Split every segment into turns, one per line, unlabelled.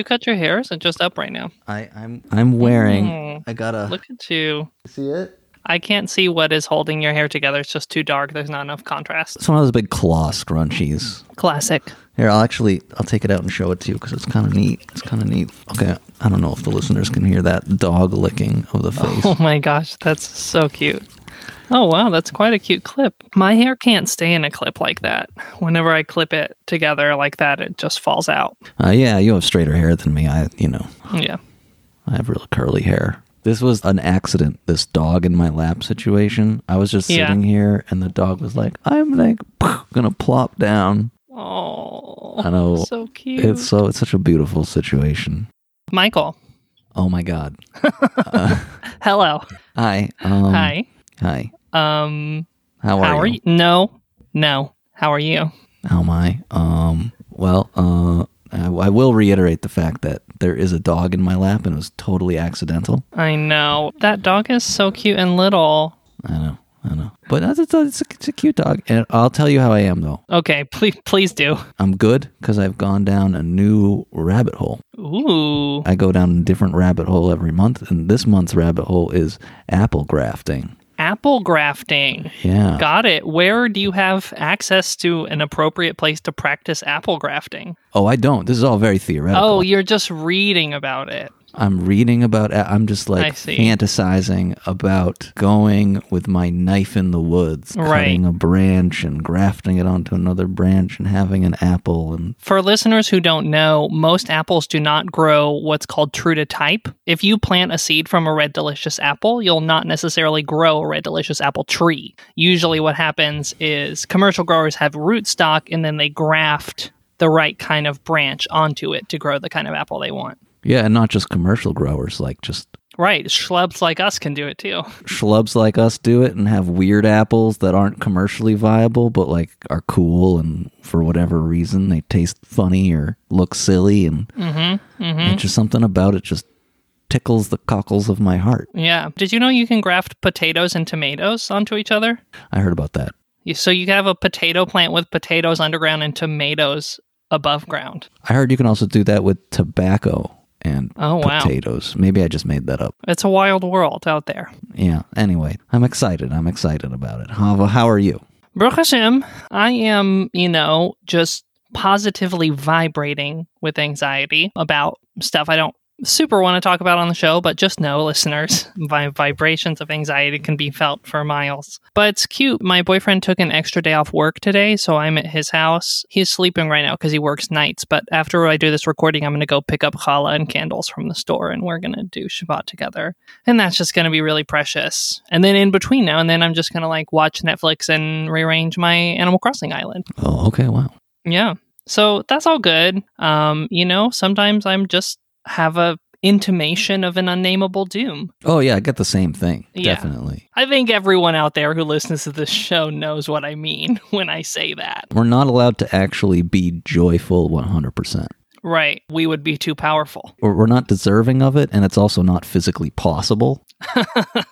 Did you cut your hair? Or is it just up right now?
I, I'm I'm wearing.
Mm.
I gotta
Look at you.
see it.
I can't see what is holding your hair together. It's just too dark. There's not enough contrast.
It's one of those big claw scrunchies.
Classic.
Here, I'll actually I'll take it out and show it to you because it's kind of neat. It's kind of neat. Okay, I don't know if the listeners can hear that dog licking of the face.
Oh my gosh, that's so cute. Oh wow, that's quite a cute clip. My hair can't stay in a clip like that. Whenever I clip it together like that, it just falls out.
Uh, yeah, you have straighter hair than me. I, you know,
Yeah.
I have real curly hair. This was an accident. This dog in my lap situation. I was just
Yeah.
sitting here, and the dog was like, "I'm like gonna plop down."
Oh,
I know.
so cute.
It's so it's such a beautiful situation.
Michael.
Oh my god.
Hello.
Hi. Um,
Hi.
Hi.
Um,
How are
how
you?
are you? No, no. How are you?
How am I? Um. Well, uh, I, I will reiterate the fact that there is a dog in my lap, and it was totally accidental.
I know that dog is so cute and little.
I know. I know. But it's, it's, a, it's, a, it's a cute dog, and I'll tell you how I am though.
Okay, please, please do.
I'm good because I've gone down a new rabbit hole.
Ooh,
I go down a different rabbit hole every month, and this month's rabbit hole is apple grafting.
Apple grafting.
Yeah.
Got it. Where do you have access to an appropriate place to practice apple grafting?
Oh, I don't. This is all very theoretical.
Oh, you're just reading about it.
I'm reading about. I'm just like fantasizing about going with my knife in the woods,
Right.
cutting a branch and grafting it onto another branch, and having an apple. And
For listeners who don't know, most apples do not grow what's called true to type. If you plant a seed from a red delicious apple, you'll not necessarily grow a red delicious apple tree. Usually, what happens is commercial growers have rootstock and then they graft the right kind of branch onto it to grow the kind of apple they want.
Yeah, and not just commercial growers, like just
Right, schlubs like us can do it too.
schlubs like us do it and have weird apples that aren't commercially viable, but like are cool and for whatever reason they taste funny or look silly, and
Mm-hmm. Mm-hmm.
and just something about it just tickles the cockles of my heart.
Yeah. Did you know you can graft potatoes and tomatoes onto each other?
I heard about that.
So you can have a potato plant with potatoes underground and tomatoes above ground.
I heard you can also do that with tobacco and
Oh, wow.
potatoes. Maybe I just made that up.
It's a wild world out there.
Yeah. Anyway, I'm excited. I'm excited about it. How, how are you?
Baruch Hashem, I am, you know, just positively vibrating with anxiety about stuff I don't super want to talk about on the show, but just know, listeners, vi- vibrations of anxiety can be felt for miles. But it's cute. My boyfriend took an extra day off work today, so I'm at his house. He's sleeping right now because he works nights. But after I do this recording, I'm going to go pick up challah and candles from the store, and we're going to do Shabbat together. And that's just going to be really precious. And then in between now and then, I'm just going to like watch Netflix and rearrange my Animal Crossing island.
Oh, okay. Wow.
Yeah. So that's all good. Um, you know, sometimes I'm just have a intimation of an unnameable doom.
Oh, yeah. I get the same thing.
Yeah.
Definitely.
I think everyone out there who listens to this show knows what I mean when I say that.
We're not allowed to actually be joyful 100%.
Right. We would be too powerful.
We're we're not deserving of it, and it's also not physically possible.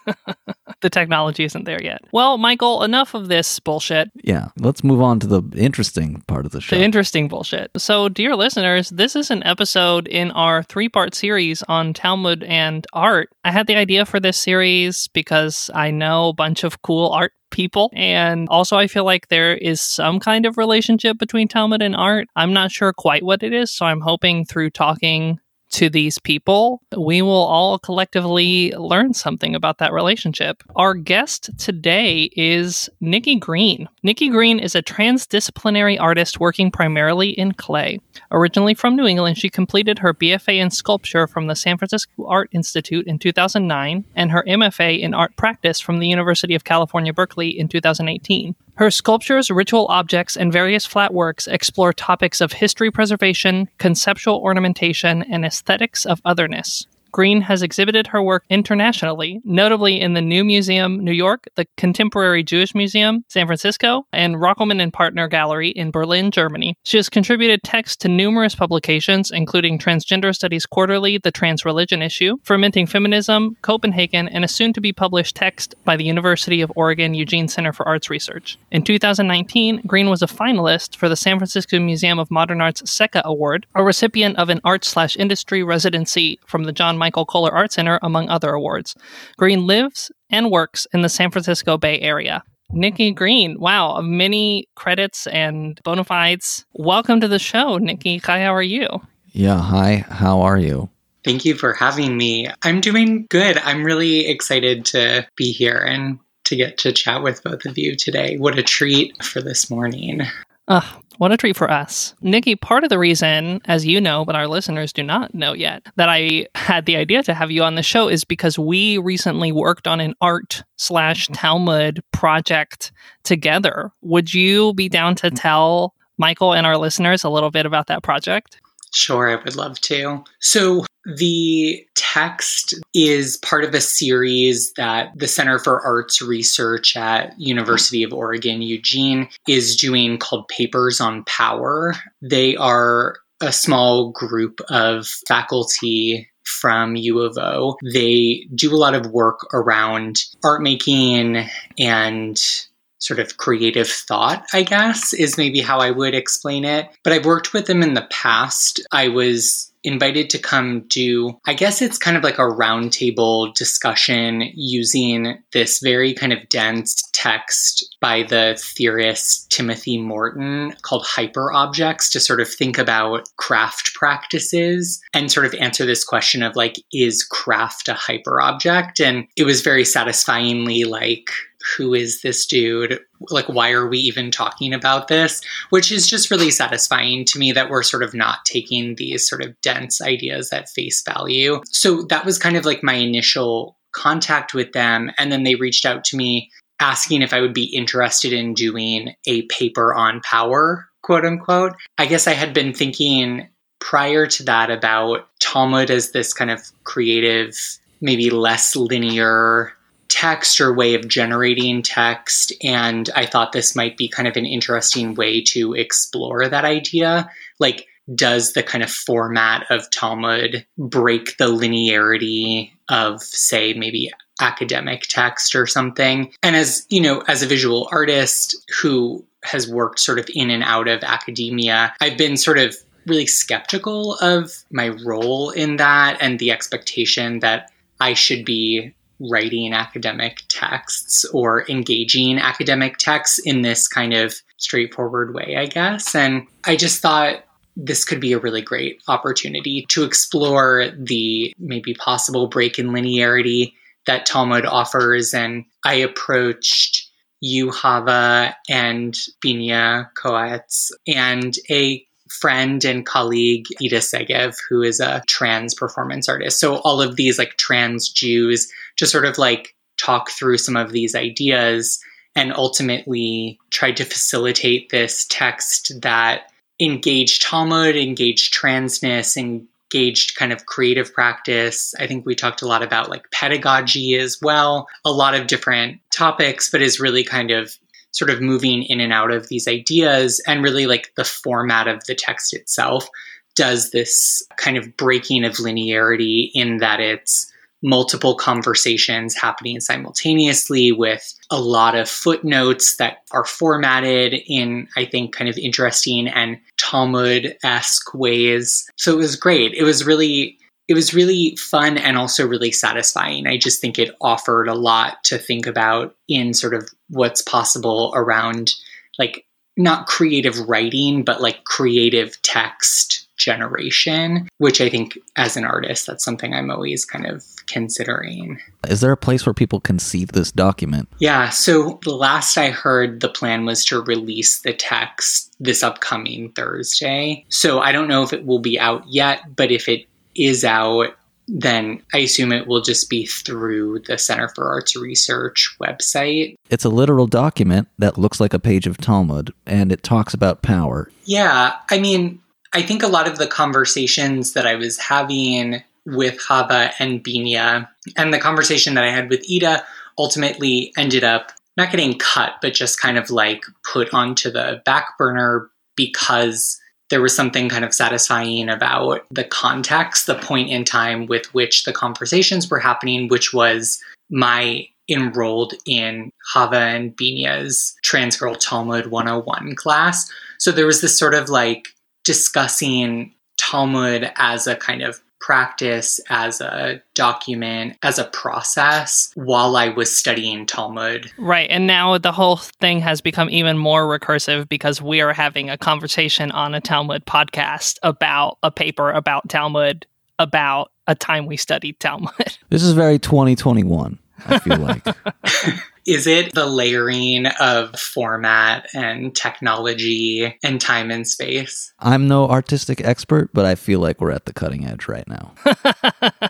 the technology isn't there yet. Well, Michael, enough of this bullshit.
Yeah. Let's move on to the interesting part of the show.
The interesting bullshit. So, dear listeners, this is an episode in our three part series on Talmud and art. I had the idea for this series because I know a bunch of cool art people. And also, I feel like there is some kind of relationship between Talmud and art. I'm not sure quite what it is. So, I'm hoping through talking to these people, we will all collectively learn something about that relationship. Our guest today is Nikki Green. Nikki Green is a transdisciplinary artist working primarily in clay. Originally from New England, she completed her BFA in sculpture from the San Francisco Art Institute in 2009 and her MFA in art practice from the University of California, Berkeley in 2018. Her sculptures, ritual objects, and various flat works explore topics of history preservation, conceptual ornamentation, and aesthetics of otherness. Green has exhibited her work internationally, notably in the New Museum, New York, the Contemporary Jewish Museum, San Francisco, and Rockelman and Partner Gallery in Berlin, Germany. She has contributed text to numerous publications, including Transgender Studies Quarterly, The Trans Religion Issue, Fermenting Feminism, Copenhagen, and a soon to be published text by the University of Oregon Eugene Center for Arts Research. In 2019, Green was a finalist for the San Francisco Museum of Modern Art's SECA Award, a recipient of an art slash industry residency from the John Michael Kohler Art Center, among other awards. Green lives and works in the San Francisco Bay Area. Nikki Green, wow, many credits and bona fides. Welcome to the show, Nikki. Hi, how are you?
Yeah, hi, how are you?
Thank you for having me. I'm doing good. I'm really excited to be here and to get to chat with both of you today. What a treat for this morning.
Ugh, what a treat for us. Nikki, part of the reason, as you know, but our listeners do not know yet, that I had the idea to have you on the show is because we recently worked on an art slash Talmud project together. Would you be down to tell Michael and our listeners a little bit about that project?
Sure, I would love to. So, the text is part of a series that the Center for Arts Research at University of Oregon Eugene is doing called Papers on Power. They are a small group of faculty from U of O. They do a lot of work around art making and sort of creative thought, I guess, is maybe how I would explain it. But I've worked with them in the past. I was invited to come do, I guess it's kind of like a roundtable discussion using this very kind of dense text by the theorist Timothy Morton called Hyperobjects to sort of think about craft practices and sort of answer this question of like, is craft a hyperobject? And it was very satisfyingly like, who is this dude? Like, why are we even talking about this? Which is just really satisfying to me that we're sort of not taking these sort of dense ideas at face value. So that was kind of like my initial contact with them. And then they reached out to me asking if I would be interested in doing a paper on power, quote unquote. I guess I had been thinking prior to that about Talmud as this kind of creative, maybe less linear text or way of generating text. And I thought this might be kind of an interesting way to explore that idea. Like, does the kind of format of Talmud break the linearity of, say, maybe academic text or something? And as, you know, as a visual artist who has worked sort of in and out of academia, I've been sort of really skeptical of my role in that and the expectation that I should be writing academic texts or engaging academic texts in this kind of straightforward way, I guess. And I just thought this could be a really great opportunity to explore the maybe possible break in linearity that Talmud offers. And I approached you, Hava, and Binya Koatz, and a friend and colleague Ida Segev, who is a trans performance artist. So all of these like trans Jews just sort of like talk through some of these ideas and ultimately tried to facilitate this text that engaged Talmud, engaged transness, engaged kind of creative practice. I think we talked a lot about like pedagogy as well, a lot of different topics, but is really kind of sort of moving in and out of these ideas and really like the format of the text itself does this kind of breaking of linearity in that it's multiple conversations happening simultaneously with a lot of footnotes that are formatted in, I think, kind of interesting and Talmud esque ways. So it was great. It was really it was really fun and also really satisfying. I just think it offered a lot to think about in sort of what's possible around like not creative writing, but like creative text generation, which I think as an artist, that's something I'm always kind of considering.
Is there a place where people can see this document?
Yeah, so the last I heard, the plan was to release the text this upcoming Thursday. So I don't know if it will be out yet, but if it is out, then I assume it will just be through the Center for Arts Research website.
It's a literal document that looks like a page of Talmud and it talks about power.
Yeah, I mean, I think a lot of the conversations that I was having with Chava and Binya. And the conversation that I had with Ida ultimately ended up not getting cut, but just kind of like put onto the back burner because there was something kind of satisfying about the context, the point in time with which the conversations were happening, which was my enrolled in Chava and Binya's Transgirl Talmud 101 class. So there was this sort of like discussing Talmud as a kind of practice, as a document, as a process while I was studying Talmud.
Right. And now the whole thing has become even more recursive because we are having a conversation on a Talmud podcast about a paper about Talmud, about a time we studied Talmud.
This is very 2021. I feel like.
Is it the layering of format and technology and time and space?
I'm no artistic expert, but I feel like we're at the cutting edge right now.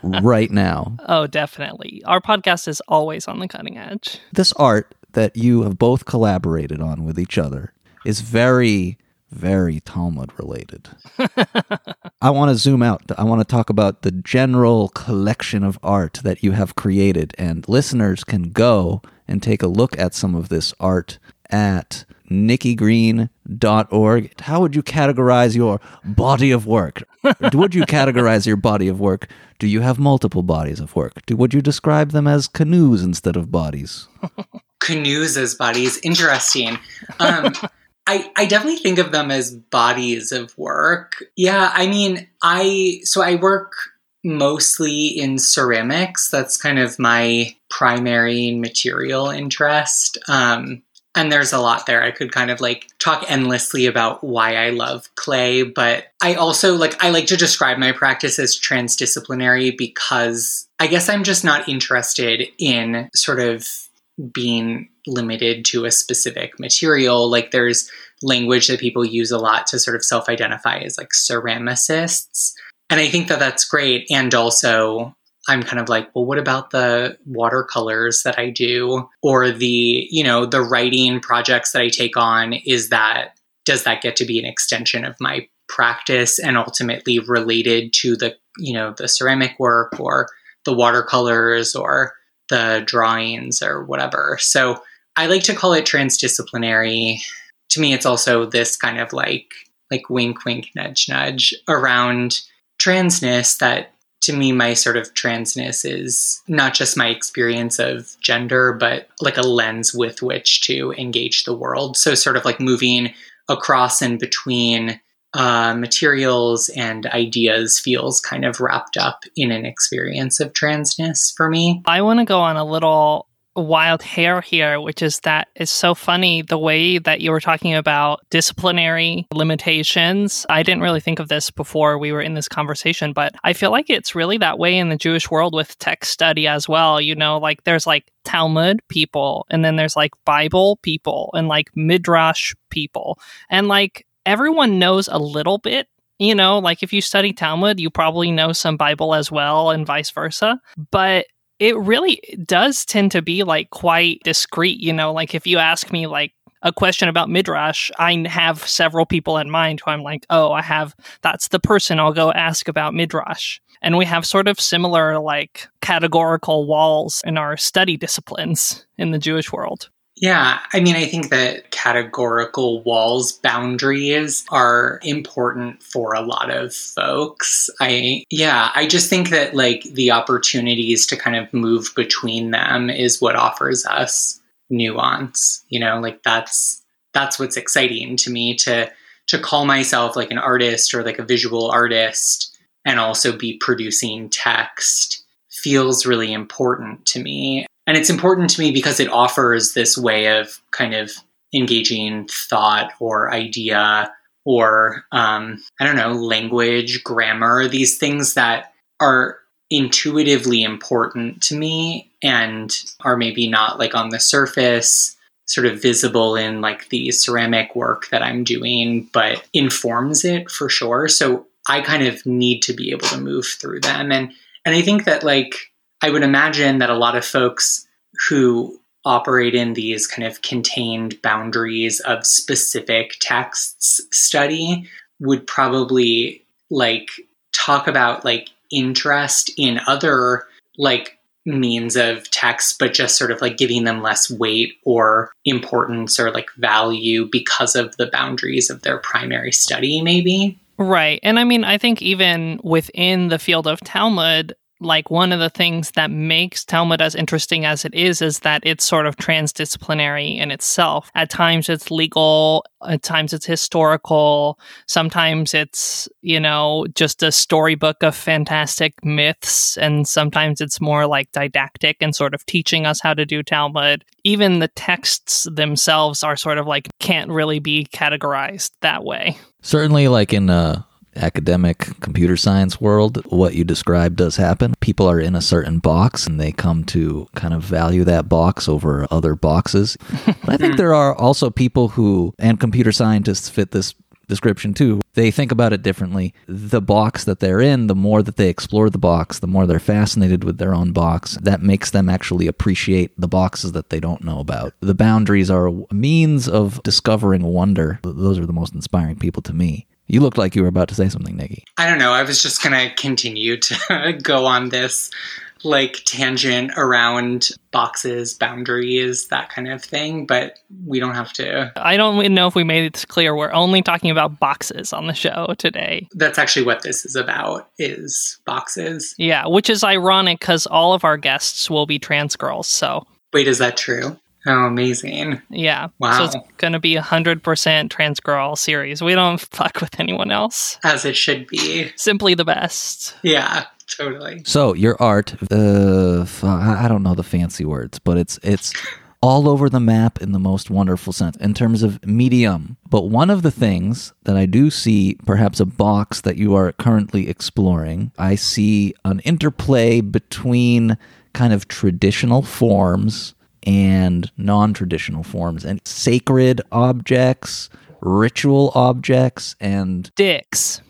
right now.
Oh, definitely. Our podcast is always on the cutting edge.
This art that you have both collaborated on with each other is very very Talmud related. I want to zoom out. I want to talk about the general collection of art that you have created, and listeners can go and take a look at some of this art at nikkigreen.org. How would you categorize your body of work? would you categorize your body of work? Do you have multiple bodies of work? Do, would you describe them as canoes instead of bodies?
canoes as bodies. Interesting. Um, I, I definitely think of them as bodies of work. Yeah, I mean, I so I work mostly in ceramics. That's kind of my primary material interest. Um, and there's a lot there. I could kind of like talk endlessly about why I love clay, but I also like I like to describe my practice as transdisciplinary because I guess I'm just not interested in sort of being limited to a specific material. Like there's language that people use a lot to sort of self identify as like ceramicists. And I think that that's great. And also, I'm kind of like, well, what about the watercolors that I do or the, you know, the writing projects that I take on? Is that, does that get to be an extension of my practice and ultimately related to the, you know, the ceramic work or the watercolors or the drawings or whatever. So I like to call it transdisciplinary. To me, it's also this kind of like like wink wink nudge nudge around transness that to me my sort of transness is not just my experience of gender but like a lens with which to engage the world so sort of like moving across and between uh, materials and ideas feels kind of wrapped up in an experience of transness for me.
I want to go on a little wild hair here, which is that it's so funny the way that you were talking about disciplinary limitations. I didn't really think of this before we were in this conversation, but I feel like it's really that way in the Jewish world with text study as well. You know, like there's like Talmud people, and then there's like Bible people, and like Midrash people. And like everyone knows a little bit. You know, like if you study Talmud, you probably know some Bible as well, and vice versa. But it really does tend to be like quite discreet. You know, like if you ask me, like, a question about Midrash, I have several people in mind who I'm like, oh, I have, that's the person I'll go ask about Midrash. And we have sort of similar, like, categorical walls in our study disciplines in the Jewish world.
Yeah, I mean, I think that categorical walls, boundaries are important for a lot of folks. I, yeah, I just think that like the opportunities to kind of move between them is what offers us nuance. You know, like that's, that's what's exciting to me to, to call myself like an artist or like a visual artist and also be producing text feels really important to me. And it's important to me because it offers this way of kind of engaging thought or idea or, um, I don't know, language, grammar, these things that are intuitively important to me and are maybe not like on the surface sort of visible in like the ceramic work that I'm doing, but informs it for sure. So I kind of need to be able to move through them. And and I think that like I would imagine that a lot of folks who operate in these kind of contained boundaries of specific texts study would probably like talk about like interest in other like means of text, but just sort of like giving them less weight or importance or like value because of the boundaries of their primary study, maybe.
Right. And I mean, I think even within the field of Talmud, like one of the things that makes Talmud as interesting as it is is that it's sort of transdisciplinary in itself. At times it's legal, at times it's historical, sometimes it's, you know, just a storybook of fantastic myths, and sometimes it's more like didactic and sort of teaching us how to do Talmud. Even the texts themselves are sort of like can't really be categorized that way.
Certainly, like in uh, academic computer science world, what you described does happen. People are in a certain box and they come to kind of value that box over other boxes. but I think there are also people who, and computer scientists fit this description too. They think about it differently. The box that they're in, the more that they explore the box, the more they're fascinated with their own box. That makes them actually appreciate the boxes that they don't know about. The boundaries are a means of discovering wonder. Those are the most inspiring people to me. You looked like you were about to say something, Nikki.
I don't know. I was just going to continue to go on this like tangent around boxes, boundaries, that kind of thing, but we don't have to.
I don't know if we made it clear. We're only talking about boxes on the show today.
That's actually what this is about is boxes.
Yeah, which is ironic cuz all of our guests will be trans girls, so
Wait, is that true? Oh, amazing.
Yeah.
Wow.
So it's going to be a 100% trans girl series. We don't fuck with anyone else.
As it should be.
Simply the best.
Yeah, totally.
So your art, uh, I don't know the fancy words, but it's it's all over the map in the most wonderful sense in terms of medium. But one of the things that I do see, perhaps a box that you are currently exploring, I see an interplay between kind of traditional forms and non traditional forms and sacred objects, ritual objects, and
dicks.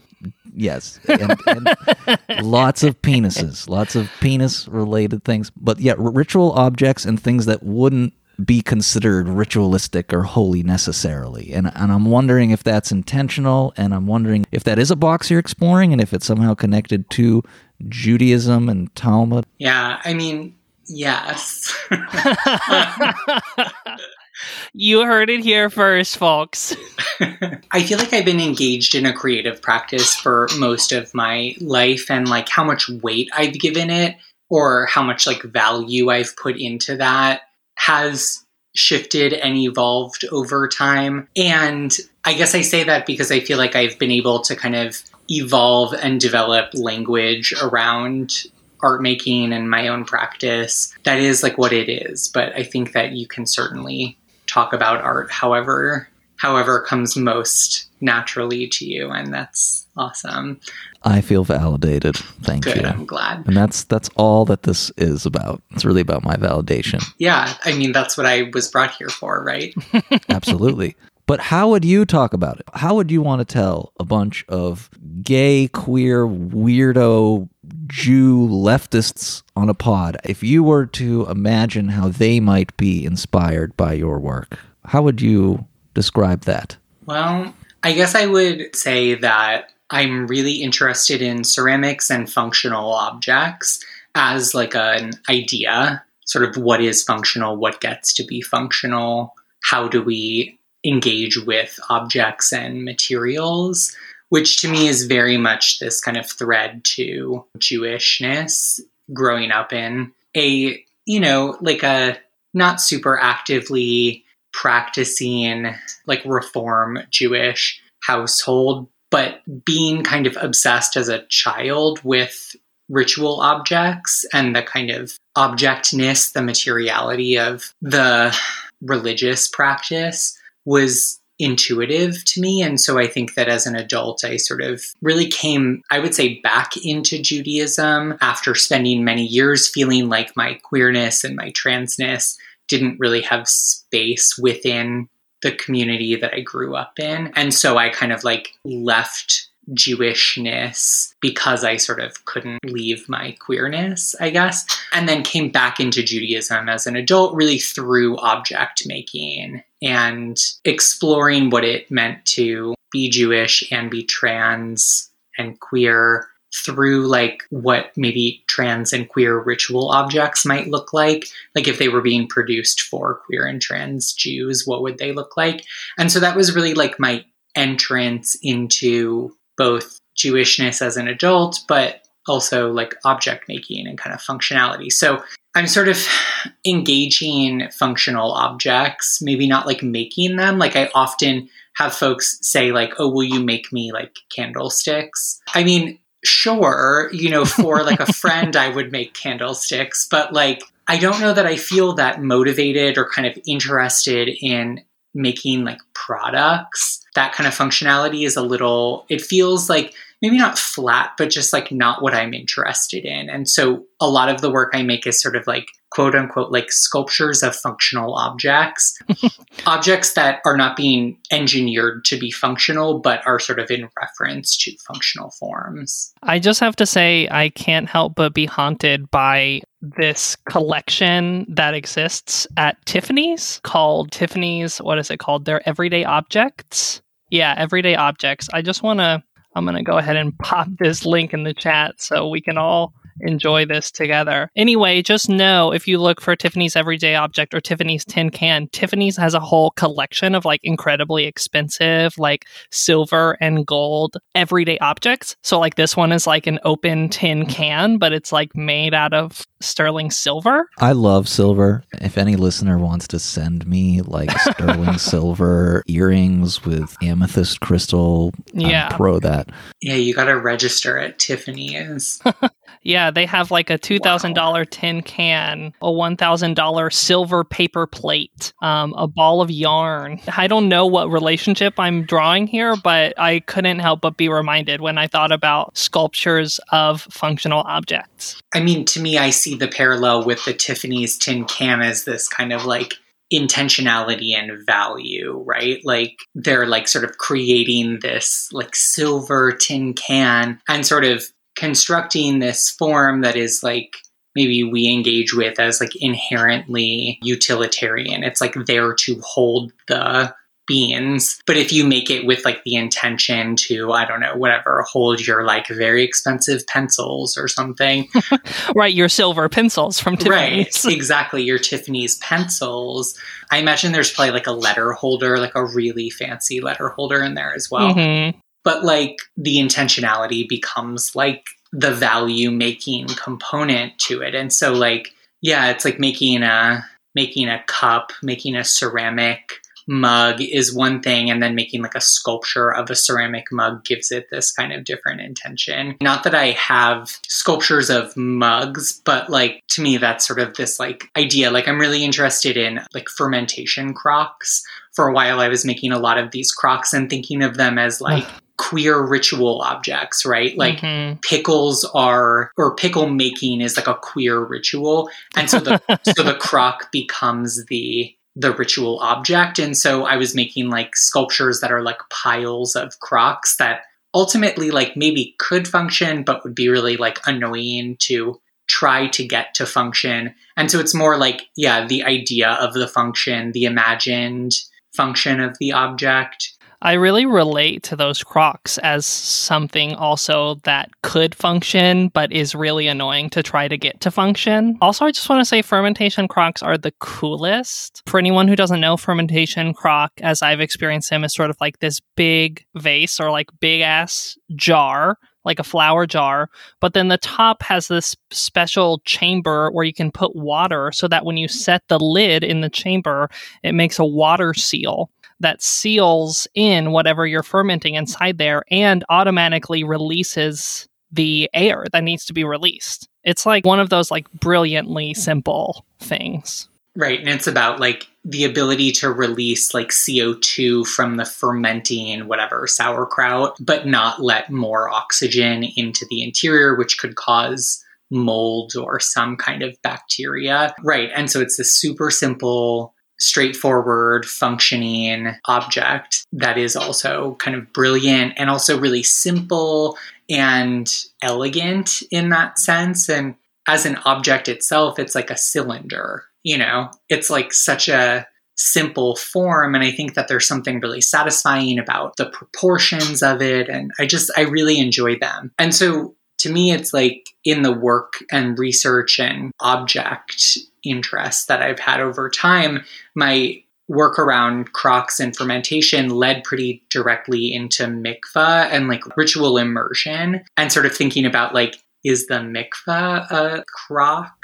Yes, and, and lots of penises, lots of penis related things. But yeah, ritual objects and things that wouldn't be considered ritualistic or holy necessarily. And and I'm wondering if that's intentional and I'm wondering if that is a box you're exploring and if it's somehow connected to Judaism and Talmud.
Yeah, I mean, yes.
you heard it here first, folks.
I feel like I've been engaged in a creative practice for most of my life and like how much weight I've given it or how much like value I've put into that has shifted and evolved over time. And I guess I say that because I feel like I've been able to kind of evolve and develop language around art making and my own practice. That is like what it is. But I think that you can certainly talk about art however however comes most naturally to you and that's awesome
I feel validated. Thank
good
you.
i'm glad
And that's that's all that this is about. It's really about my validation.
yeah i mean that's what i was brought here for right
Absolutely. But how would you talk about it? How would you want to tell a bunch of gay, queer, weirdo Jew leftists on a pod if you were to imagine how they might be inspired by your work? How would you describe that?
Well, I guess I would say that I'm really interested in ceramics and functional objects as like an idea, sort of what is functional, what gets to be functional, how do we engage with objects and materials, which to me is very much this kind of thread to Jewishness growing up in a, you know, like a not super actively practicing like reform Jewish household, but being kind of obsessed as a child with ritual objects and the kind of objectness, the materiality of the religious practice was intuitive to me. And so I think that as an adult, I sort of really came, I would say, back into Judaism after spending many years feeling like my queerness and my transness didn't really have space within the community that I grew up in. And so I kind of like left Jewishness because I sort of couldn't leave my queerness, I guess, and then came back into Judaism as an adult, really through object making and exploring what it meant to be Jewish and be trans and queer through like what maybe trans and queer ritual objects might look like. Like if they were being produced for queer and trans Jews, what would they look like? And so that was really like my entrance into both Jewishness as an adult, but also like object making and kind of functionality. So I'm sort of engaging functional objects, maybe not like making them. Like I often have folks say like, "Oh, will you make me like candlesticks?" I mean, sure, you know, for like a friend I would make candlesticks, but like I don't know that I feel that motivated or kind of interested in making like products. That kind of functionality is a little it feels like maybe not flat, but just like not what I'm interested in. And so a lot of the work I make is sort of like quote unquote like sculptures of functional objects, objects that are not being engineered to be functional, but are sort of in reference to functional forms.
I just have to say, I can't help but be haunted by this collection that exists at Tiffany's called Tiffany's, what is it called? Their everyday objects. Yeah, everyday objects. I just want to I'm going to go ahead and pop this link in the chat so we can all enjoy this together. Anyway, just know if you look for Tiffany's Everyday Object or Tiffany's Tin Can, Tiffany's has a whole collection of like incredibly expensive, like silver and gold everyday objects. So, like, this one is like an open tin can, but it's like made out of sterling silver.
I love silver. If any listener wants to send me like sterling silver earrings with amethyst crystal, yeah, I'm pro that.
Yeah, you got to register at Tiffany's.
Yeah, they have like a $2,000 wow. tin can, a $1,000 silver paper plate, um, a ball of yarn. I don't know what relationship I'm drawing here, but I couldn't help but be reminded when I thought about sculptures of functional objects.
I mean, to me, I see the parallel with the Tiffany's tin can as this kind of like intentionality and value, right? Like they're like sort of creating this like silver tin can and sort of constructing this form that is like maybe we engage with as like inherently utilitarian. It's like there to hold the beans. But if you make it with like the intention to, I don't know, whatever, hold your like very expensive pencils or something.
right, your silver pencils from Tiffany's.
Right, exactly, your Tiffany's pencils. I imagine there's probably like a letter holder, like a really fancy letter holder in there as well. Mm-hmm but like the intentionality becomes like the value making component to it and so like yeah it's like making a making a cup making a ceramic mug is one thing and then making like a sculpture of a ceramic mug gives it this kind of different intention not that i have sculptures of mugs but like to me that's sort of this like idea like i'm really interested in like fermentation crocks for a while i was making a lot of these crocks and thinking of them as like queer ritual objects, right? Like mm-hmm. pickles are or pickle making is like a queer ritual. And so the so the crock becomes the the ritual object. And so I was making like sculptures that are like piles of crocks that ultimately like maybe could function but would be really like annoying to try to get to function. And so it's more like yeah, the idea of the function, the imagined function of the object
I really relate to those crocks as something also that could function, but is really annoying to try to get to function. Also, I just want to say fermentation crocks are the coolest. For anyone who doesn't know, fermentation crock, as I've experienced him, is sort of like this big vase or like big ass jar like a flower jar, but then the top has this special chamber where you can put water so that when you set the lid in the chamber, it makes a water seal that seals in whatever you're fermenting inside there and automatically releases the air that needs to be released. It's like one of those like brilliantly simple things.
Right, and it's about like the ability to release like CO2 from the fermenting whatever sauerkraut, but not let more oxygen into the interior, which could cause mold or some kind of bacteria. Right, and so it's this super simple straightforward functioning object that is also kind of brilliant and also really simple and elegant in that sense. And as an object itself it's like a cylinder you know? It's like such a simple form and i think that there's something really satisfying about the proportions of it and i just i really enjoy them. And so to me, it's like in the work and research and object interest that I've had over time, my work around crocks and fermentation led pretty directly into mikvah and like ritual immersion and sort of thinking about like, is the mikvah a crock?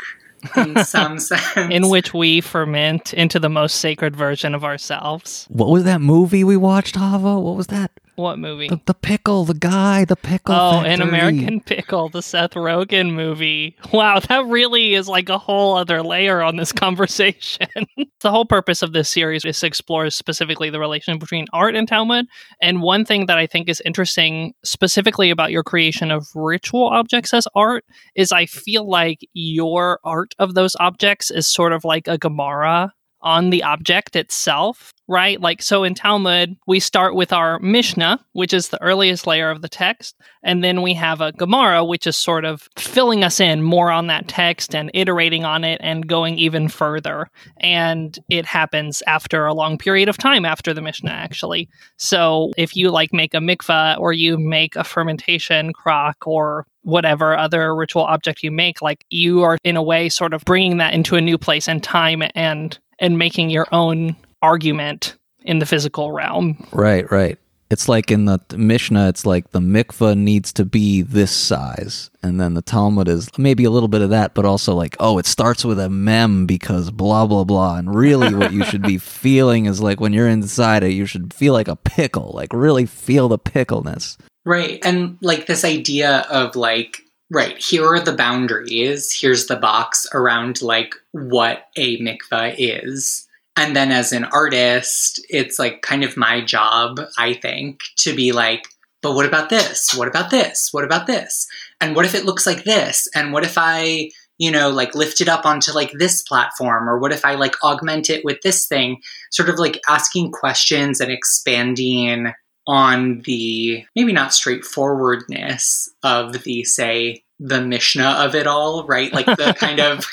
in some sense.
In which we ferment into the most sacred version of ourselves.
What was that movie we watched, Hava? What was that?
What movie?
The, the pickle, the guy, the pickle.
Oh,
factory.
an American Pickle, the Seth Rogen movie. Wow, that really is like a whole other layer on this conversation. the whole purpose of this series is to explore specifically the relation between art and Talmud. And one thing that I think is interesting, specifically about your creation of ritual objects as art, is I feel like your art of those objects is sort of like a Gemara on the object itself, right? Like, so in Talmud, we start with our Mishnah, which is the earliest layer of the text, and then we have a Gemara, which is sort of filling us in more on that text and iterating on it and going even further. And it happens after a long period of time after the Mishnah, actually. So if you like make a mikvah or you make a fermentation crock or whatever other ritual object you make, like you are in a way sort of bringing that into a new place and time and and making your own argument in the physical realm.
Right, right. It's like in the Mishnah, it's like the mikvah needs to be this size. And then the Talmud is maybe a little bit of that, but also like, oh, it starts with a mem because blah, blah, blah. And really, what you should be feeling is like when you're inside it, you should feel like a pickle, like really feel the pickleness.
Right. And like this idea of like, right, here are the boundaries, here's the box around like what a mikvah is. And then as an artist, it's like kind of my job, I think, to be like, but what about this? What about this? What about this? And what if it looks like this? And what if I, you know, like lift it up onto like this platform? Or what if I like augment it with this thing? Sort of like asking questions and expanding on the maybe not straightforwardness of the, say, the Mishnah of it all, right? Like the kind of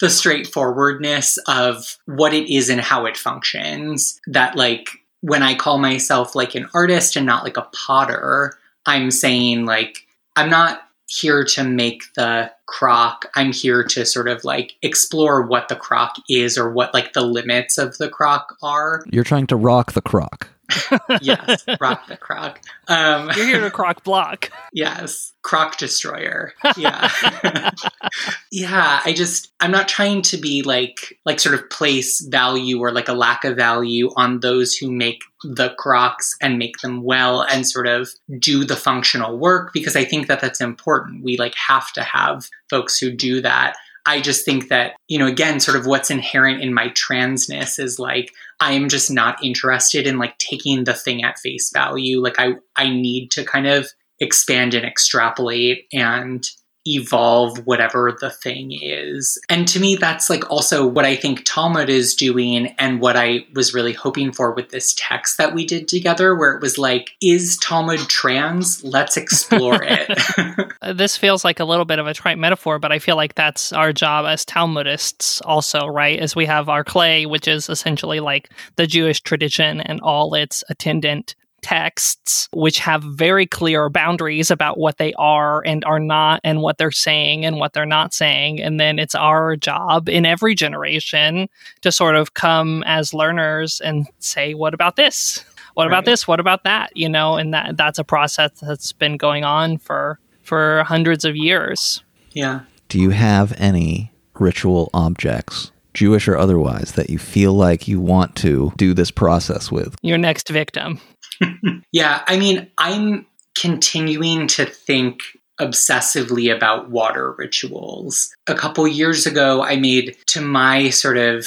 the straightforwardness of what it is and how it functions. That like when I call myself like an artist and not like a potter, I'm saying like I'm not here to make the crock. I'm here to sort of like explore what the crock is or what like the limits of the crock are.
You're trying to rock the crock.
Yes, rock the crock. Um,
You're here to crock block.
yes, crock destroyer. Yeah, yeah. I just I'm not trying to be like like sort of place value or like a lack of value on those who make the crocks and make them well and sort of do the functional work because I think that that's important. We like have to have folks who do that. I just think that, you know, again, sort of what's inherent in my transness is like, I am just not interested in like taking the thing at face value. Like, I, I need to kind of expand and extrapolate and evolve whatever the thing is. And to me, that's like also what I think Talmud is doing and what I was really hoping for with this text that we did together, where it was like, is Talmud trans? Let's explore it.
Uh, this feels like a little bit of a trite metaphor, but I feel like that's our job as Talmudists also, right? As we have our clay, which is essentially like the Jewish tradition and all its attendant texts, which have very clear boundaries about what they are and are not, and what they're saying and what they're not saying. And then it's our job in every generation to sort of come as learners and say, what about this? What about this? What about that? You know, and that that's a process that's been going on for for hundreds of years.
yeah.
Do you have any ritual objects, Jewish or otherwise, that you feel like you want to do this process with?
Your next victim.
Yeah, I mean, I'm continuing to think obsessively about water rituals. A couple years ago, I made to my sort of,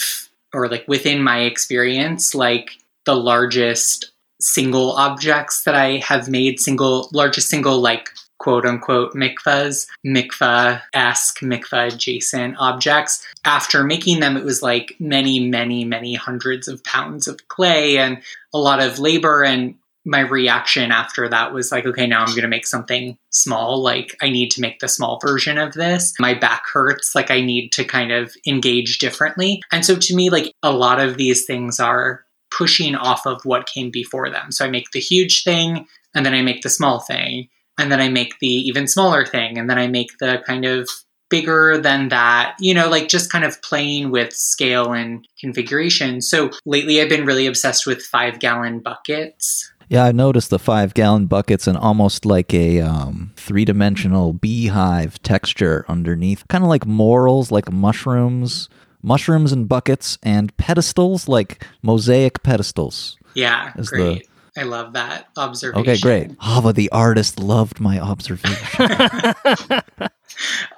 or like within my experience, like the largest single objects that I have made, single, largest single, like quote unquote mikvahs, mikvah esque, mikvah adjacent objects. After making them, it was like many, many, many hundreds of pounds of clay and a lot of labor. And my reaction after that was like, okay, now I'm going to make something small. Like, I need to make the small version of this. My back hurts. Like, I need to kind of engage differently. And so, to me, like, a lot of these things are pushing off of what came before them. So, I make the huge thing and then I make the small thing. And then I make the even smaller thing, and then I make the kind of bigger than that, you know, like just kind of playing with scale and configuration. So lately I've been really obsessed with five gallon buckets.
Yeah, I noticed the five gallon buckets and almost like a um, three dimensional beehive texture underneath, kind of like morels, like mushrooms, mushrooms and buckets, and pedestals, like mosaic pedestals.
Yeah, great. I love that observation.
Okay, great. Oh, but the artist loved my observation.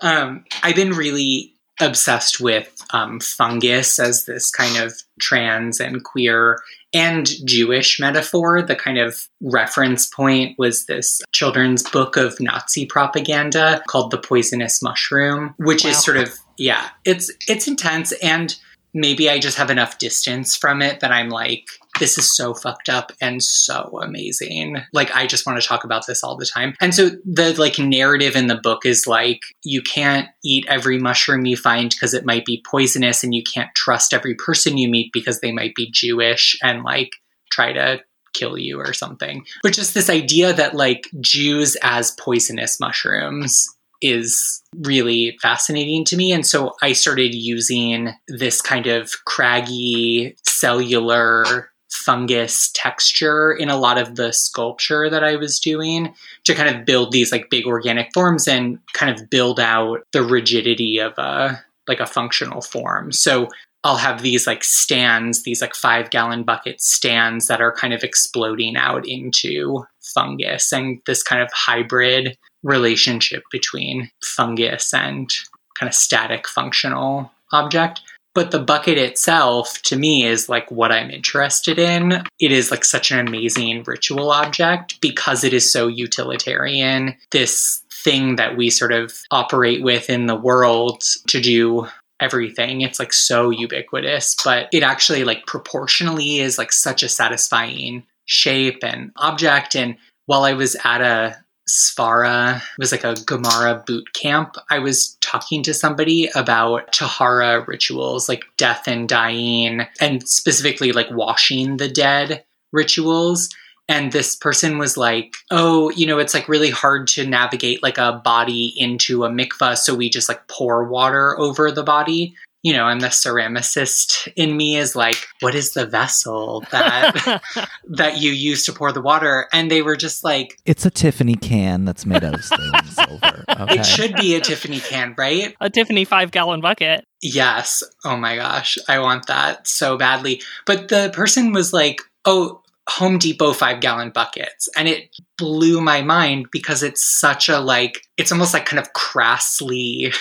Um, I've been really obsessed with um, fungus as this kind of trans and queer and Jewish metaphor. The kind of reference point was this children's book of Nazi propaganda called The Poisonous Mushroom, which
Wow.
is sort of yeah, it's it's intense and maybe I just have enough distance from it that I'm like this is so fucked up and so amazing. Like I just want to talk about this all the time. And so the like narrative in the book is like you can't eat every mushroom you find because it might be poisonous and you can't trust every person you meet because they might be Jewish and like try to kill you or something. But just this idea that like Jews as poisonous mushrooms is really fascinating to me. And so I started using this kind of craggy cellular fungus texture in a lot of the sculpture that I was doing to kind of build these like big organic forms and kind of build out the rigidity of a like a functional form. So I'll have these like stands, these like five gallon bucket stands that are kind of exploding out into fungus and this kind of hybrid relationship between fungus and kind of static functional object. But the bucket itself, to me, is like what I'm interested in. It is like such an amazing ritual object because it is so utilitarian. This thing that we sort of operate with in the world to do everything. It's like so ubiquitous, but it actually like proportionally is like such a satisfying shape and object. And while I was at a Svara, it was like a Gemara boot camp. I was talking to somebody about Tahara rituals, like death and dying, and specifically like washing the dead rituals. And this person was like, oh, you know, it's like really hard to navigate like a body into a mikvah. So we just like pour water over the body. You know, and the ceramicist in me is like, what is the vessel that that you use to pour the water? And they were just like,
it's a Tiffany can that's made out of sterling silver. Okay.
it should be a Tiffany can, right?
a Tiffany five gallon bucket.
Yes. Oh my gosh. I want that so badly. But the person was like, oh, Home Depot five gallon buckets. And it blew my mind because it's such a like, it's almost like kind of crassly,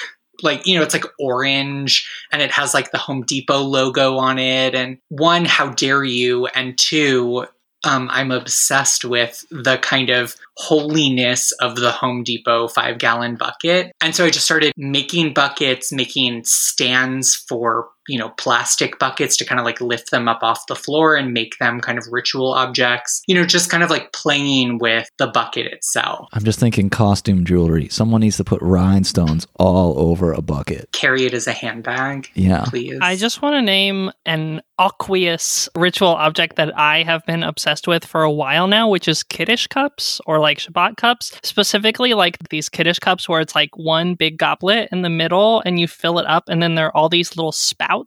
like, you know, it's like orange and it has like the Home Depot logo on it. And one, how dare you? And two, um, I'm obsessed with the kind of holiness of the Home Depot five gallon bucket. And so I just started making buckets, making stands for, you know, plastic buckets to kind of like lift them up off the floor and make them kind of ritual objects, you know, just kind of like playing with the bucket itself.
I'm just thinking costume jewelry. Someone needs to put rhinestones all over a bucket.
Carry it as a handbag,
Yeah.
please.
I just want to name an aqueous ritual object that I have been obsessed with for a while now, which is Kiddush cups or like Shabbat cups. Specifically, like these Kiddush cups where it's like one big goblet in the middle and you fill it up, and then there are all these little spouts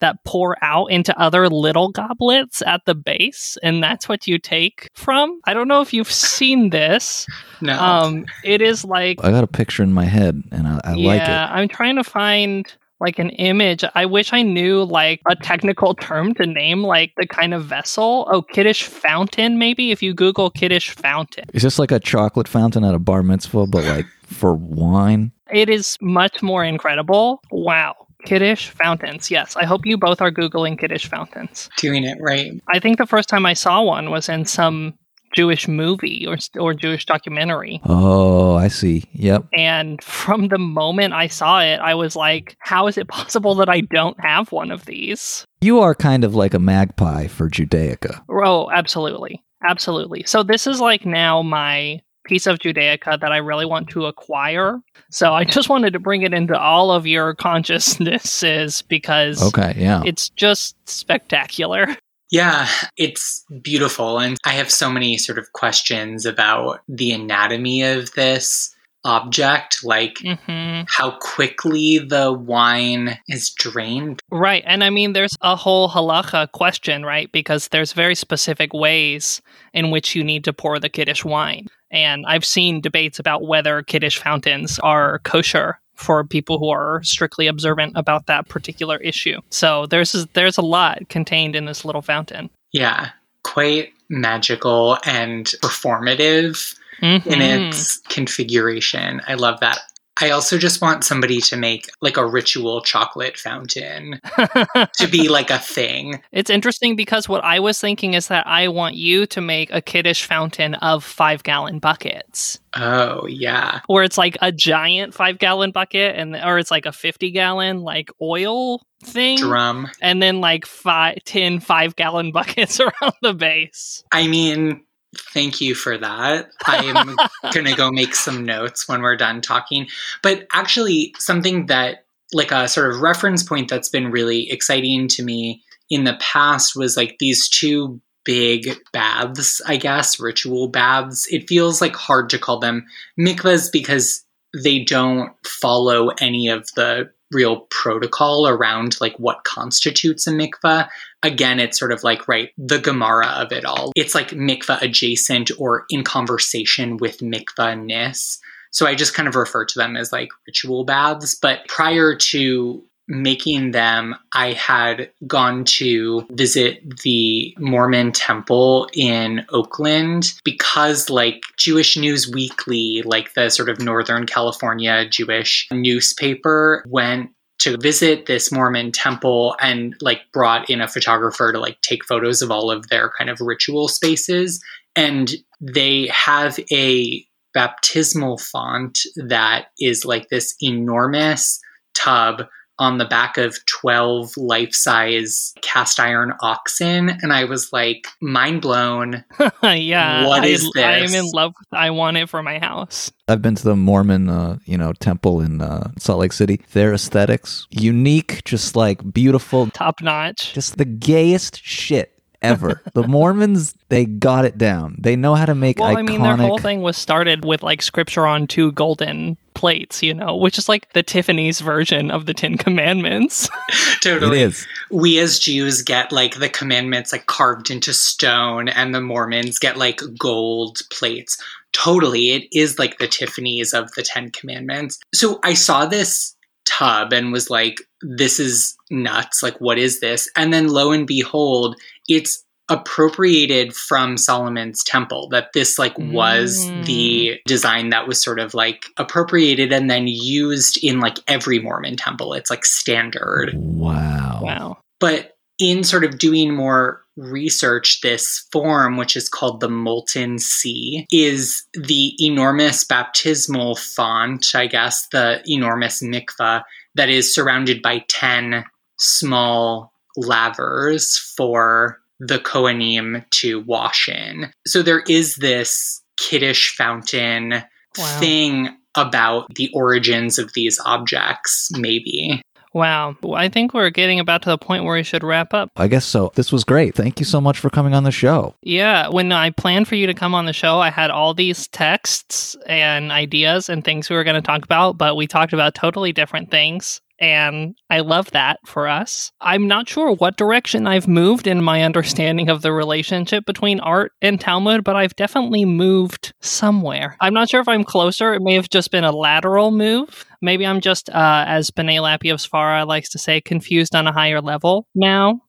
that pour out into other little goblets at the base, and that's what you take from. I don't know if you've seen this.
no.
Um, it is like
I got a picture in my head and I, I
yeah,
like it.
I'm trying to find like an image. I wish I knew like a technical term to name like the kind of vessel. Oh, kiddush fountain, maybe if you Google kiddush fountain.
Is this like a chocolate fountain at a bar mitzvah, but like for wine?
It is much more incredible. Wow. Kiddush fountains. Yes, I hope you both are Googling kiddush fountains.
Doing it right.
I think the first time I saw one was in some Jewish movie or, or Jewish documentary.
Oh, I see. Yep.
And from the moment I saw it, I was like, how is it possible that I don't have one of these?
You are kind of like a magpie for Judaica.
Oh, absolutely. Absolutely. So this is like now my piece of Judaica that I really want to acquire. So I just wanted to bring it into all of your consciousnesses because
Okay, yeah.
it's just spectacular.
Yeah, it's beautiful. And I have so many sort of questions about the anatomy of this object, like
hmm
how quickly the wine is drained.
Right. And I mean, there's a whole halacha question, right? Because there's very specific ways in which you need to pour the Kiddush wine. And I've seen debates about whether Kiddush fountains are kosher for people who are strictly observant about that particular issue. So there's there's a lot contained in this little fountain.
Yeah, quite magical and performative in
Mhm.
its configuration. I love that. I also just want somebody to make like a ritual chocolate fountain to be like a thing.
It's interesting because what I was thinking is that I want you to make a kiddush fountain of five gallon buckets.
Oh, yeah.
Where it's like a giant five gallon bucket and or it's like a 50 gallon like oil thing.
Drum.
And then like five, 10 five gallon buckets around the base.
I mean, thank you for that. I'm going to go make some notes when we're done talking. But actually, something that, like a sort of reference point that's been really exciting to me in the past was like these two big baths, I guess, ritual baths. It feels like hard to call them mikvahs because they don't follow any of the real protocol around like what constitutes a mikvah again, it's sort of like, right, the Gemara of it all. It's like mikvah adjacent or in conversation with mikvah ness. So I just kind of refer to them as like ritual baths. But prior to making them, I had gone to visit the Mormon temple in Oakland because, like, Jewish News Weekly, like the sort of Northern California Jewish newspaper, went to visit this Mormon temple and like brought in a photographer to like take photos of all of their kind of ritual spaces. And they have a baptismal font that is like this enormous tub on the back of 12 life size cast iron oxen. And I was like, mind blown.
yeah.
What
I,
is
I am in love. with- I want it for my house.
I've been to the Mormon, uh, you know, temple in uh, Salt Lake City. Their aesthetics, unique, just like beautiful,
Top notch.
just the gayest shit ever. the Mormons, they got it down. They know how to make
Well,
iconic.
I mean, their whole thing was started with like scripture on two golden plates, you know, which is like the Tiffany's version of the Ten Commandments.
totally.
is.
we as Jews get like the commandments like carved into stone, and the Mormons get like gold plates. Totally, it is like the Tiffany's of the Ten Commandments. So I saw this tub and was like, this is nuts. Like, what is this? And then lo and behold, it's appropriated from Solomon's temple that this like was
Mm.
the design that was sort of like appropriated and then used in like every Mormon temple. It's like standard.
Wow.
wow.
But in sort of doing more research, this form, which is called the Molten Sea, is the enormous baptismal font, I guess, the enormous mikvah that is surrounded by 10 small lavers for the Kohanim to wash in. So there is this kiddush fountain
Wow.
thing about the origins of these objects, maybe.
Wow. Well, I think we're getting about to the point where we should wrap up.
I guess so. This was great. Thank you so much for coming on the show.
Yeah, when I planned for you to come on the show, I had all these texts and ideas and things we were going to talk about, but we talked about totally different things. And I love that for us. I'm not sure what direction I've moved in my understanding of the relationship between art and Talmud, but I've definitely moved somewhere. I'm not sure if I'm closer. It may have just been a lateral move. Maybe I'm just, uh, as Benay of Svara likes to say, confused on a higher level now.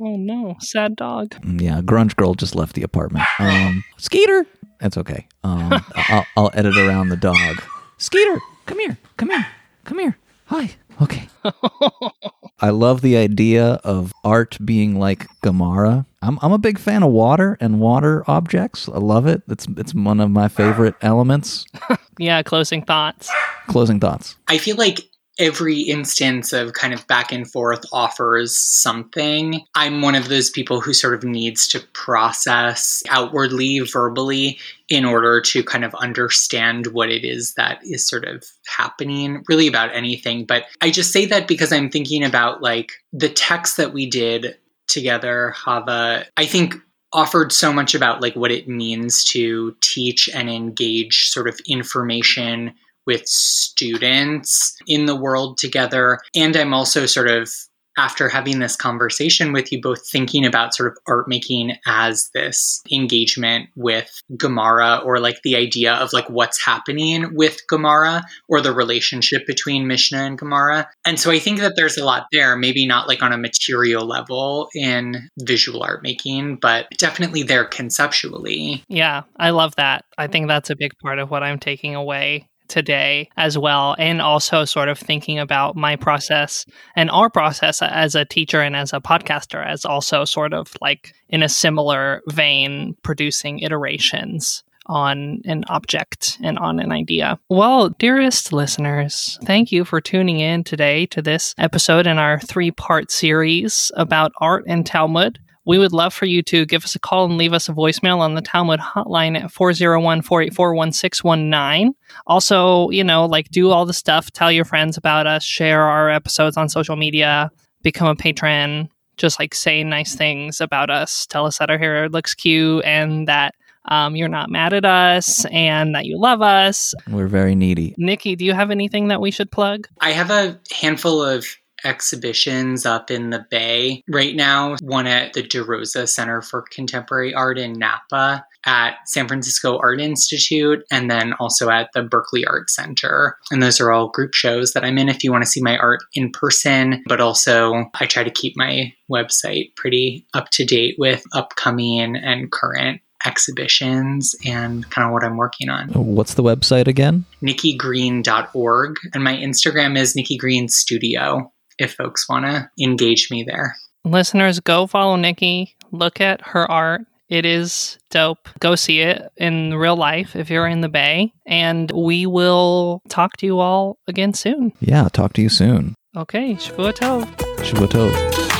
Oh no, sad dog.
Mm, Yeah, Grunge Girl just left the apartment. Um, Skeeter. That's okay. Um, I'll, I'll edit around the dog. Skeeter, come here. Come here. Come here. Hi. Okay. I love the idea of art being like Gemara. I'm I'm a big fan of water and water objects. I love it. It's it's one of my favorite elements.
Yeah, closing thoughts.
Closing thoughts.
I feel like every instance of kind of back and forth offers something. I'm one of those people who sort of needs to process outwardly, verbally, in order to kind of understand what it is that is sort of happening, really about anything. But I just say that because I'm thinking about like the text that we did together, Hava, I think offered so much about like what it means to teach and engage sort of information with students in the world together. And I'm also sort of after having this conversation with you both thinking about sort of art making as this engagement with Gemara or like the idea of like what's happening with Gemara or the relationship between Mishna and Gemara. And so I think that there's a lot there, maybe not like on a material level in visual art making, but definitely there conceptually.
Yeah, I love that. I think that's a big part of what I'm taking away today as well and also sort of thinking about my process and our process as a teacher and as a podcaster as also sort of like in a similar vein producing iterations on an object and on an idea. Well, dearest listeners, thank you for tuning in today to this episode in our three part series about art and Talmud. We would love for you to give us a call and leave us a voicemail on the Talmud hotline at 401 484 1619. Also, you know, like do all the stuff, tell your friends about us, share our episodes on social media, become a patron, just like say nice things about us. Tell us that our hair looks cute and that um, you're not mad at us and that you love us.
We're very needy.
Nikki, do you have anything that we should plug?
I have a handful of exhibitions up in the Bay right now. One at the di Rosa Center for Contemporary Art in Napa, at San Francisco Art Institute, and then also at the Berkeley Art Center. And those are all group shows that I'm in if you want to see my art in person. But also, I try to keep my website pretty up to date with upcoming and current exhibitions and kind of what I'm working on.
What's the website again?
NikkiGreen.org. And my Instagram is Nikki Green Studio if folks want to engage me there.
Listeners, go follow Nikki. Look at her art. It is dope. Go see it in real life if you're in the Bay. And we will talk to you all again soon.
Yeah, talk to you soon.
Okay, Shavua Tov.
Shavua Tov.